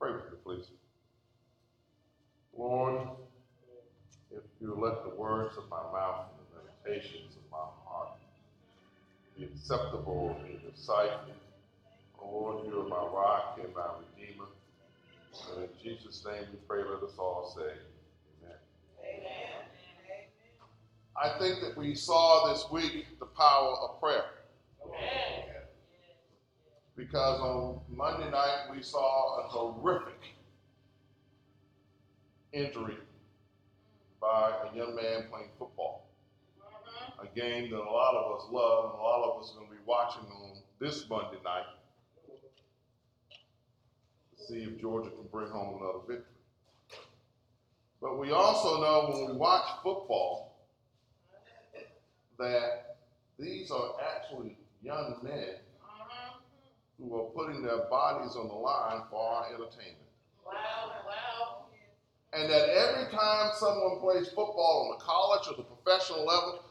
Pray with me, please. Lord, if you let the words of my mouth and the meditations of my heart be acceptable in your sight, Lord, you are my rock and my redeemer. And in Jesus' name we pray, let us all say, Amen. Amen. I think that we saw this week the power of prayer. Amen. Because on Monday night we saw a horrific injury by a young man playing football. Uh-huh. A game that a lot of us love and a lot of us are going to be watching on this Monday night to see if Georgia can bring home another victory. But we also know when we watch football that these are actually young men who are putting their bodies on the line for our entertainment. Wow, wow. And that every time someone plays football on the college or the professional level,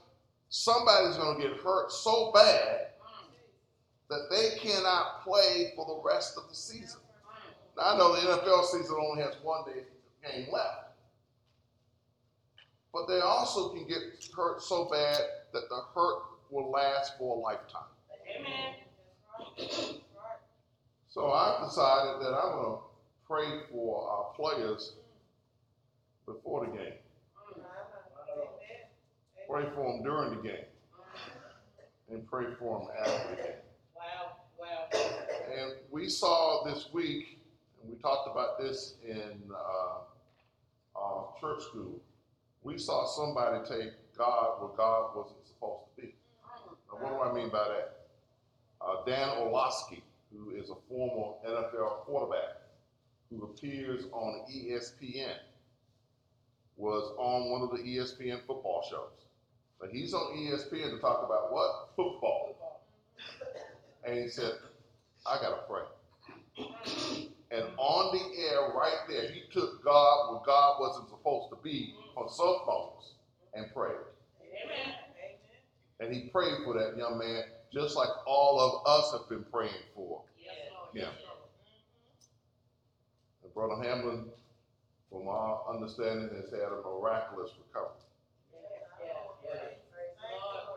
somebody's going to get hurt so bad that they cannot play for the rest of the season. Now, I know the NFL season only has one day game left. But they also can get hurt so bad that the hurt will last for a lifetime. Amen. So I've decided that I'm going to pray for our players before the game. Pray for them during the game. And pray for them after the game. Wow, wow. And we saw this week, and we talked about this in uh, our church school, we saw somebody take God where God wasn't supposed to be. Now, what do I mean by that? Uh, Dan Orlovsky, who is a former NFL quarterback, who appears on ESPN, was on one of the ESPN football shows. But he's on ESPN to talk about what? Football. And he said, I got to pray. And on the air right there, he took God where God wasn't supposed to be on cell phones and prayed. Amen. And he prayed for that young man just like all of us have been praying for And Brother Hamlin, from our understanding, has had a miraculous recovery.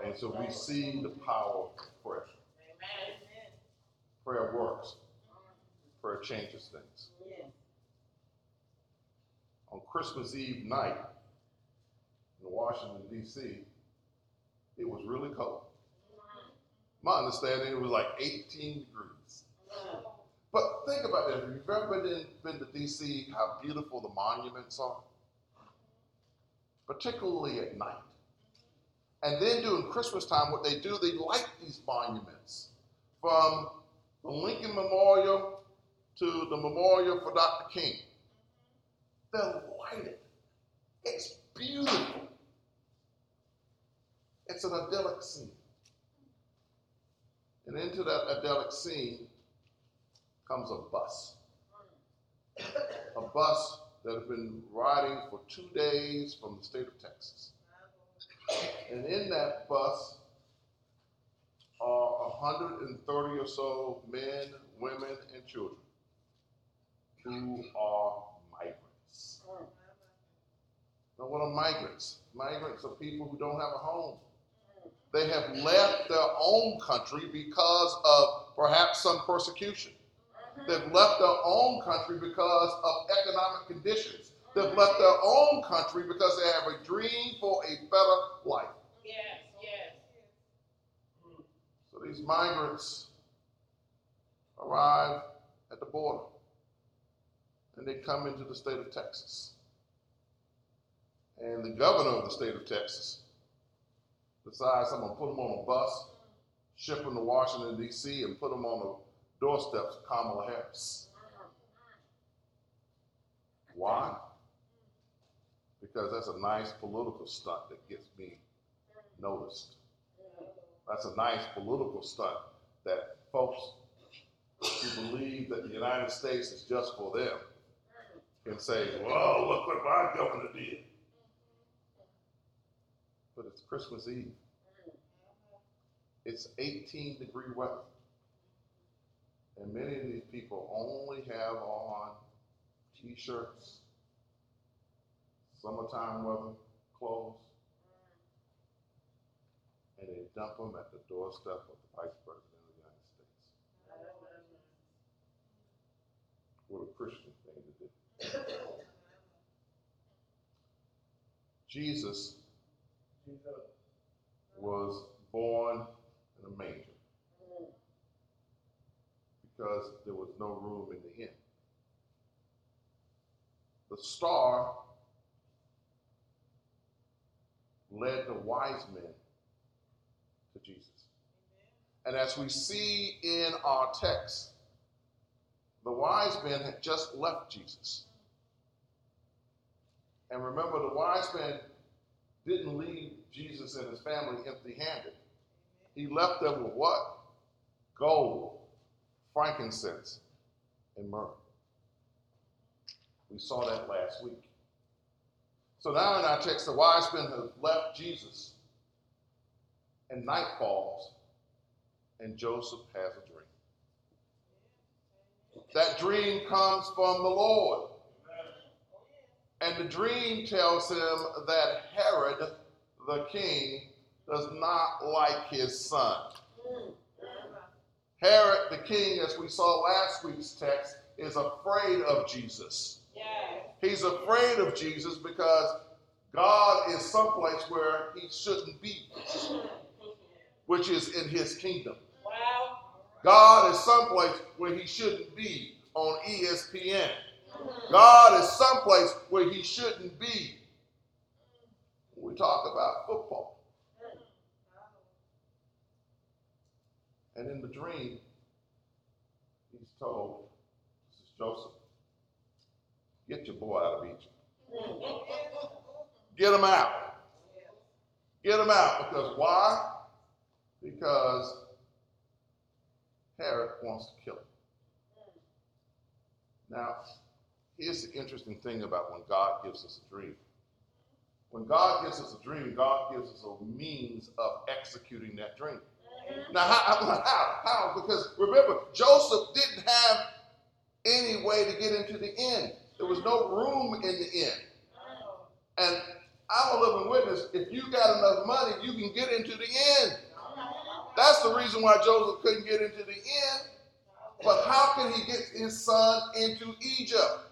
And so we see the power of prayer. Prayer works. Prayer changes things. On Christmas Eve night in Washington, D.C., it was really cold. My understanding, it was like 18 degrees. But think about that. If you've ever been, been to D.C., how beautiful the monuments are, particularly at night. And then during Christmas time, what they do, they light these monuments from the Lincoln Memorial to the memorial for Dr. King. They're lighted. It's beautiful. It's an idyllic scene. And into that idyllic scene comes a bus. A bus that has been riding for two days from the state of Texas. And in that bus are 130 or so men, women, and children who are migrants. Now, what are migrants? Migrants are people who don't have a home. They have left their own country because of perhaps some persecution. They've left their own country because of economic conditions. They've left their own country because they have a dream for a better life. Yes, yes. So these migrants arrive at the border and they come into the state of Texas. And the governor of the state of Texas decides I'm going to put them on a bus, ship them to Washington, D.C., and put them on the doorsteps of Kamala Harris. Why? Because that's a nice political stunt that gets me noticed. That's a nice political stunt that folks who believe that the United States is just for them can say, well, look what my governor did. But it's Christmas Eve. It's 18 degree weather. And many of these people only have on t-shirts, summertime weather clothes, and they dump them at the doorstep of the Vice President of the United States. What a Christian thing to do. Jesus was born in a manger because there was no room in the inn. The star led the wise men to Jesus. And as we see in our text, the wise men had just left Jesus. And remember, the wise men didn't leave Jesus and his family empty handed. He left them with what? Gold, frankincense, and myrrh. We saw that last week. So now in our text, the wise men have left Jesus, and night falls, and Joseph has a dream. That dream comes from the Lord. And the dream tells him that Herod the king does not like his son. Herod the king, as we saw last week's text, is afraid of Jesus. He's afraid of Jesus because God is someplace where he shouldn't be, which is in his kingdom. God is someplace where he shouldn't be on ESPN. God is someplace where he shouldn't be. We talk about football. And in the dream, he's told, this is Joseph, get your boy out of Egypt. Get him out. Get him out. Because why? Because Herod wants to kill him. Now, here's the interesting thing about when God gives us a dream. When God gives us a dream, God gives us a means of executing that dream. Now, how, how? How? Because remember, Joseph didn't have any way to get into the inn. There was no room in the inn. And I'm a living witness. If you got enough money, you can get into the inn. That's the reason why Joseph couldn't get into the inn. But how can he get his son into Egypt?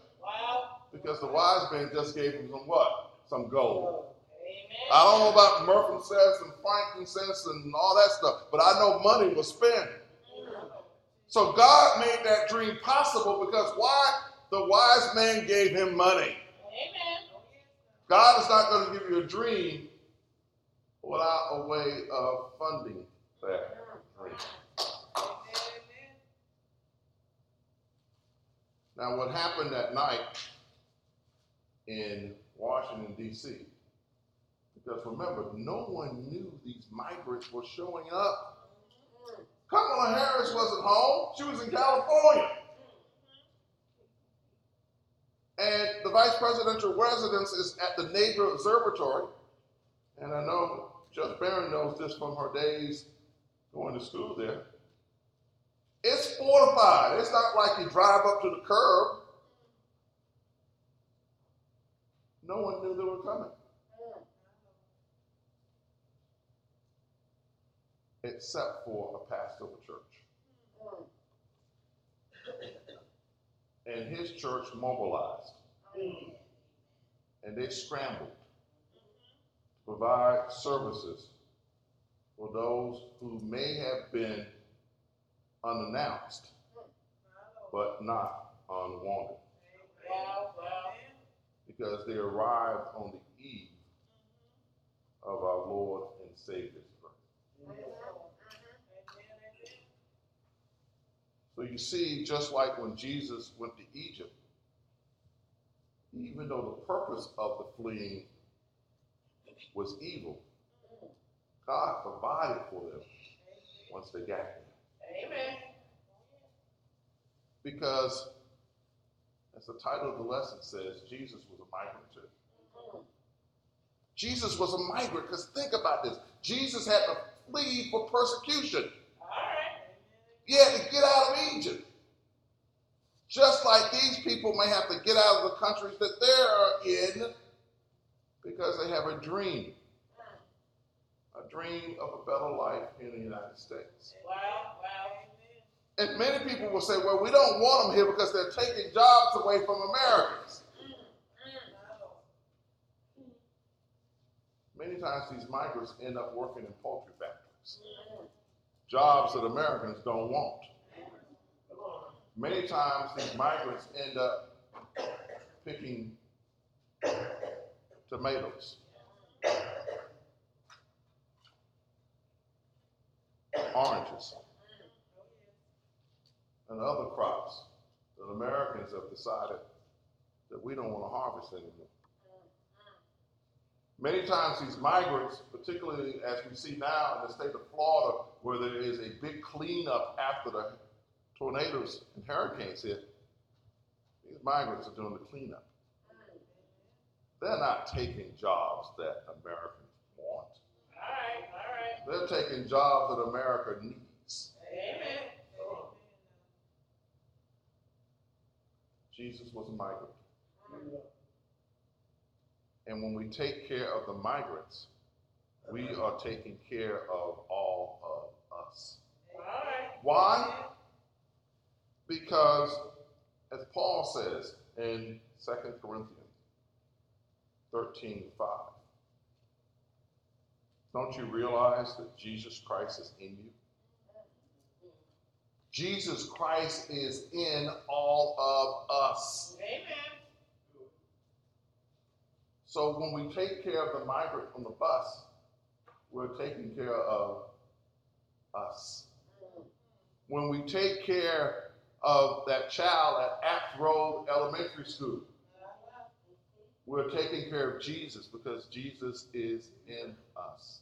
Because the wise man just gave him some what? Some gold. I don't know about and and frankincense and all that stuff, but I know money was spent. So God made that dream possible because why? The wise man gave him money. Amen. God is not going to give you a dream without a way of funding that dream. Now, what happened that night in Washington, D.C., because remember, no one knew these migrants were showing up. Kamala Harris wasn't home, she was in California. And the vice presidential residence is at the Naval Observatory. And I know Judge Barron knows this from her days going to school there. It's fortified. It's not like you drive up to the curb. No one knew they were coming. Except for a pastor of Passover church. And his church mobilized. And they scrambled to provide services for those who may have been unannounced, but not unwanted. Because they arrived on the eve of our Lord See, just like when Jesus went to Egypt, even though the purpose of the fleeing was evil, God provided for them once they got there. Amen. Because, as the title of the lesson says, Jesus was a migrant too. Jesus was a migrant because think about this. Jesus had to flee for persecution. He had to get out of Egypt. Just like these people may have to get out of the countries that they're in because they have a dream. A dream of a better life in the United States. Wow, wow. And many people will say, well, we don't want them here because they're taking jobs away from Americans. Many times these migrants end up working in poultry factories, jobs that Americans don't want. Many times these migrants end up picking tomatoes, oranges, and other crops that Americans have decided that we don't want to harvest anymore. Many times these migrants, particularly as we see now in the state of Florida, where there is a big cleanup after the tornadoes and hurricanes hit, these migrants are doing the cleanup. They're not taking jobs that Americans want. All right, all right. They're taking jobs that America needs. Amen. Jesus was a migrant. And when we take care of the migrants, we are taking care of all us. Why? Because, as Paul says in 2 Corinthians 13 5, don't you realize that Jesus Christ is in you? Jesus Christ is in all of us. Amen. So when we take care of the migrant on the bus, we're taking care of us. When we take care of that child at Apt Road Elementary School, we're taking care of Jesus because Jesus is in us.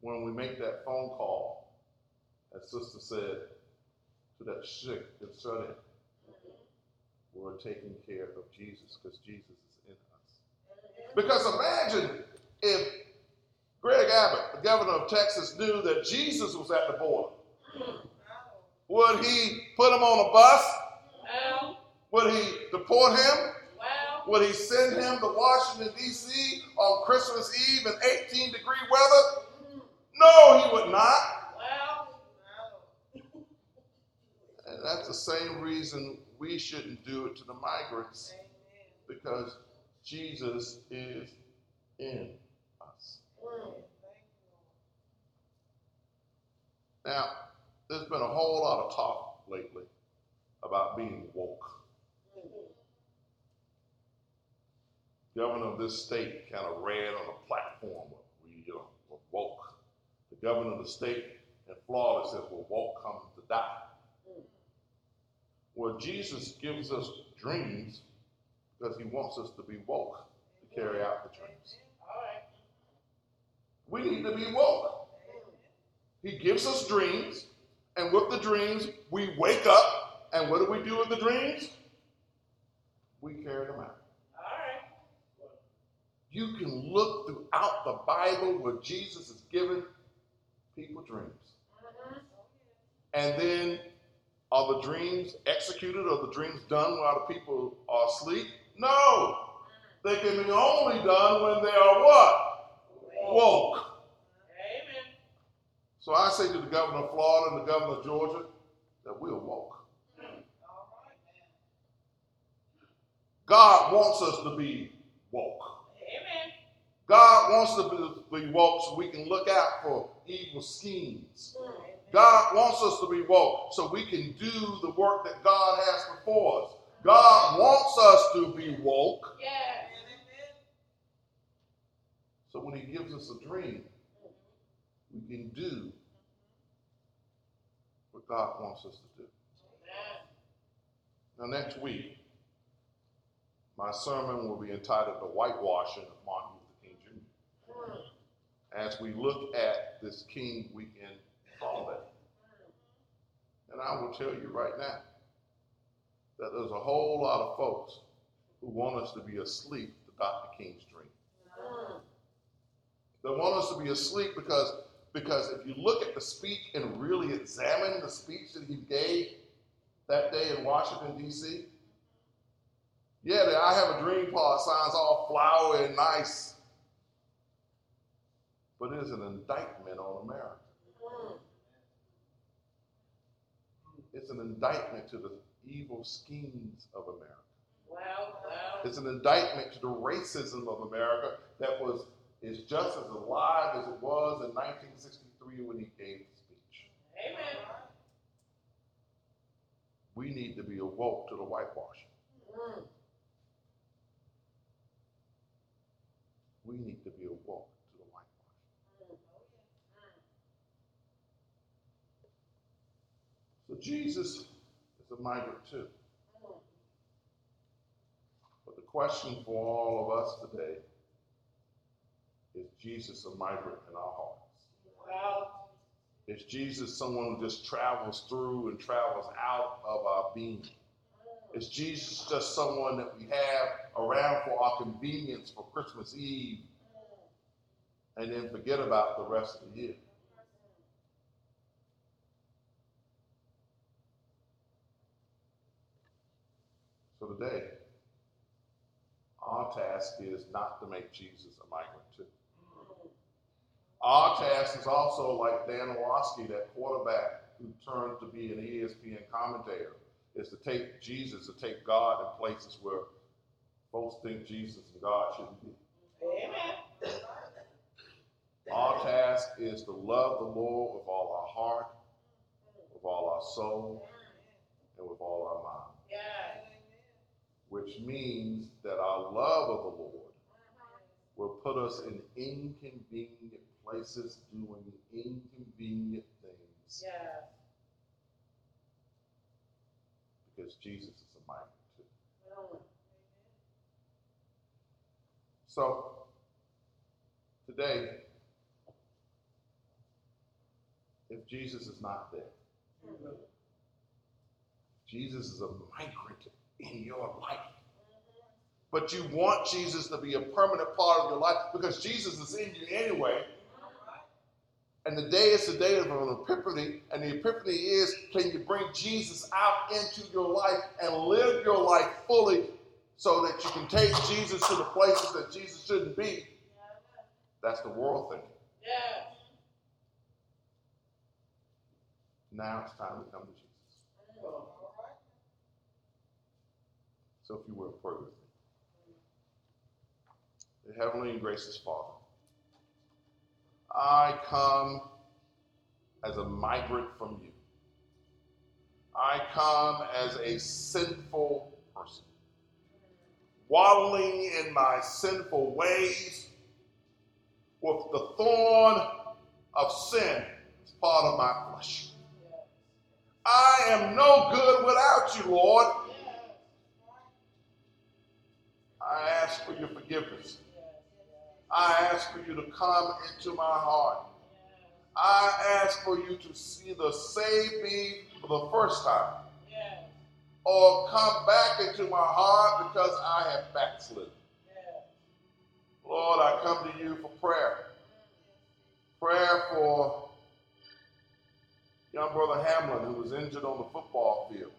When we make that phone call, as Sister said, to that sick and shut we're taking care of Jesus because Jesus is in us. Because imagine if Greg Abbott, the governor of Texas, knew that Jesus was at the border. Would he put him on a bus? Would he deport him? well, Would he send him to Washington, D.C. on Christmas Eve in 18 degree weather? No, he would not. well. And that's the same reason we shouldn't do it to the migrants because Jesus is in us. Now, there's been a whole lot of talk lately about being woke. Governor of this state kind of ran on a platform, we you know, we're woke. The governor of the state in Florida says, we're woke come to die. Well, Jesus gives us dreams because he wants us to be woke to carry out the dreams. All right. We need to be woke. He gives us dreams, and with the dreams, we wake up, and what do we do with the dreams? We carry them out. All right. You can look throughout the Bible where Jesus has given people dreams. And then are the dreams executed or the dreams done while the people are asleep? No. They can be only done when they are what? Woke. So I say to the governor of Florida and the governor of Georgia that. All right. God wants us to be woke. Amen. God wants us to be, be woke so we can look out for evil schemes. God wants us to be woke so we can do the work that God has before us. God wants us to be woke Yes. so when He gives us a dream, we can do what God wants us to do. Now, next week, my sermon will be entitled The Whitewashing of Martin Luther King Jr. as we look at this King Weekend holiday. And I will tell you right now that there's a whole lot of folks who want us to be asleep to Dr. King's dream. They want us to be asleep because because if you look at the speech and really examine the speech that he gave that day in Washington, D.C., yeah, the I have a dream part sounds all flowery and nice, but it is an indictment on America. It's an indictment to the evil schemes of America. Wow, wow. It's an indictment to the racism of America that was is just as alive as it was in 1963 when he gave the speech. Amen. We need to be awoke to the whitewashing. Mm. We need to be awoke to the whitewashing. So Jesus is a migrant too. But the question for all of us today is Jesus a migrant in our hearts? Wow. Is Jesus someone who just travels through and travels out of our being? Is Jesus just someone that we have around for our convenience for Christmas Eve and then forget about the rest of the year? So today, our task is not to make Jesus a migrant too. Our task is also like Dan Orlovsky, that quarterback who turned to be an ESPN commentator, is to take Jesus, to take God in places where folks think Jesus and God shouldn't be. Amen. Our task is to love the Lord with all our heart, with all our soul, and with all our mind, Yes. which means that our love of the Lord will put us in inconvenient places doing inconvenient things Yes. because Jesus is a migrant too. Mm. So, today, if Jesus is not there, Jesus is a migrant in your life. But you want Jesus to be a permanent part of your life because Jesus is in you anyway. And the day is the day of an epiphany. And the epiphany is can you bring Jesus out into your life and live your life fully so that you can take Jesus to the places that Jesus shouldn't be? That's the world thing. Yes. Now it's time to come to Jesus. So if you will, pray with me. The Heavenly and gracious Father, I come as a migrant from you. I come as a sinful person, waddling in my sinful ways with the thorn of sin as part of my flesh. I am no good without you, Lord. I ask for your forgiveness. I ask for you to come into my heart. I ask for you to either save me for the first time Yes. or come back into my heart because I have backslid. Yes. Lord, I come to you for prayer. Prayer for young brother Hamlin who was injured on the football field,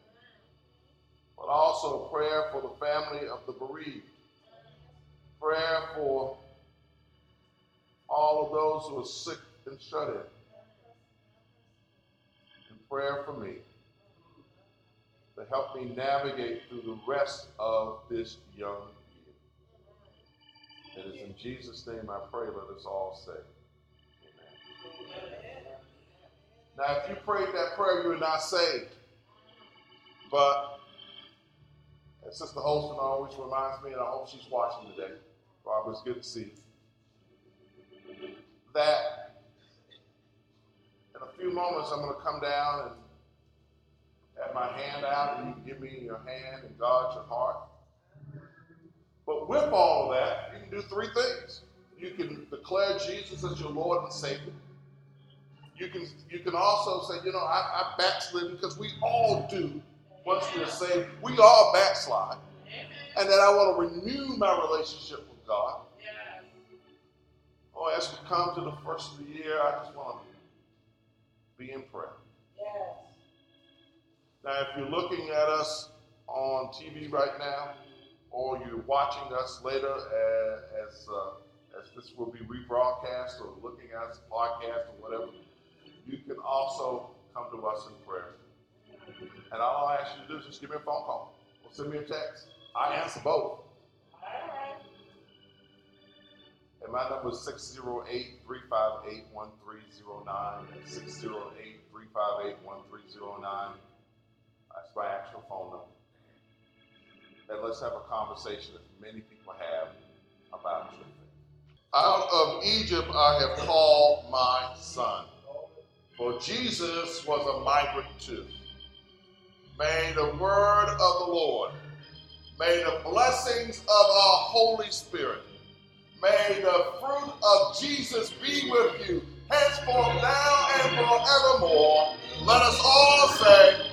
but also prayer for the family of the bereaved. Prayer for all of those who are sick and shut in. And prayer for me to help me navigate through the rest of this young year. It is in Jesus' name I pray, let us all say, Amen. Now, if you prayed that prayer, you are not saved. But, as Sister Holston always reminds me, and I hope she's watching today, Barbara, it's good to see you, that in a few moments I'm going to come down and have my hand out, and you can give me your hand and guard your heart. But with all of that, you can do three things. You can declare Jesus as your Lord and Savior. You can you can also say, you know, I, I backslid because we all do once we are saved. We all backslide. And that I want to renew my relationship with God. Yes. Oh, as we come to the first of the year, I just want to be in prayer. Yes. Now, if you're looking at us on TV right now, or you're watching us later as as, uh, as this will be rebroadcast, or looking at us podcast or whatever, you can also come to us in prayer. And all I ask you to do is just give me a phone call or send me a text. I answer both. And my number is 608 358 1309. 608 358 1309. That's my actual phone number. And let's have a conversation that many people have about faith. Out of Egypt I have called my son. For Jesus was a migrant too. May the word of the Lord, may the blessings of our Holy Spirit, may the fruit of Jesus be with you henceforth, now, and forevermore. Let us all say,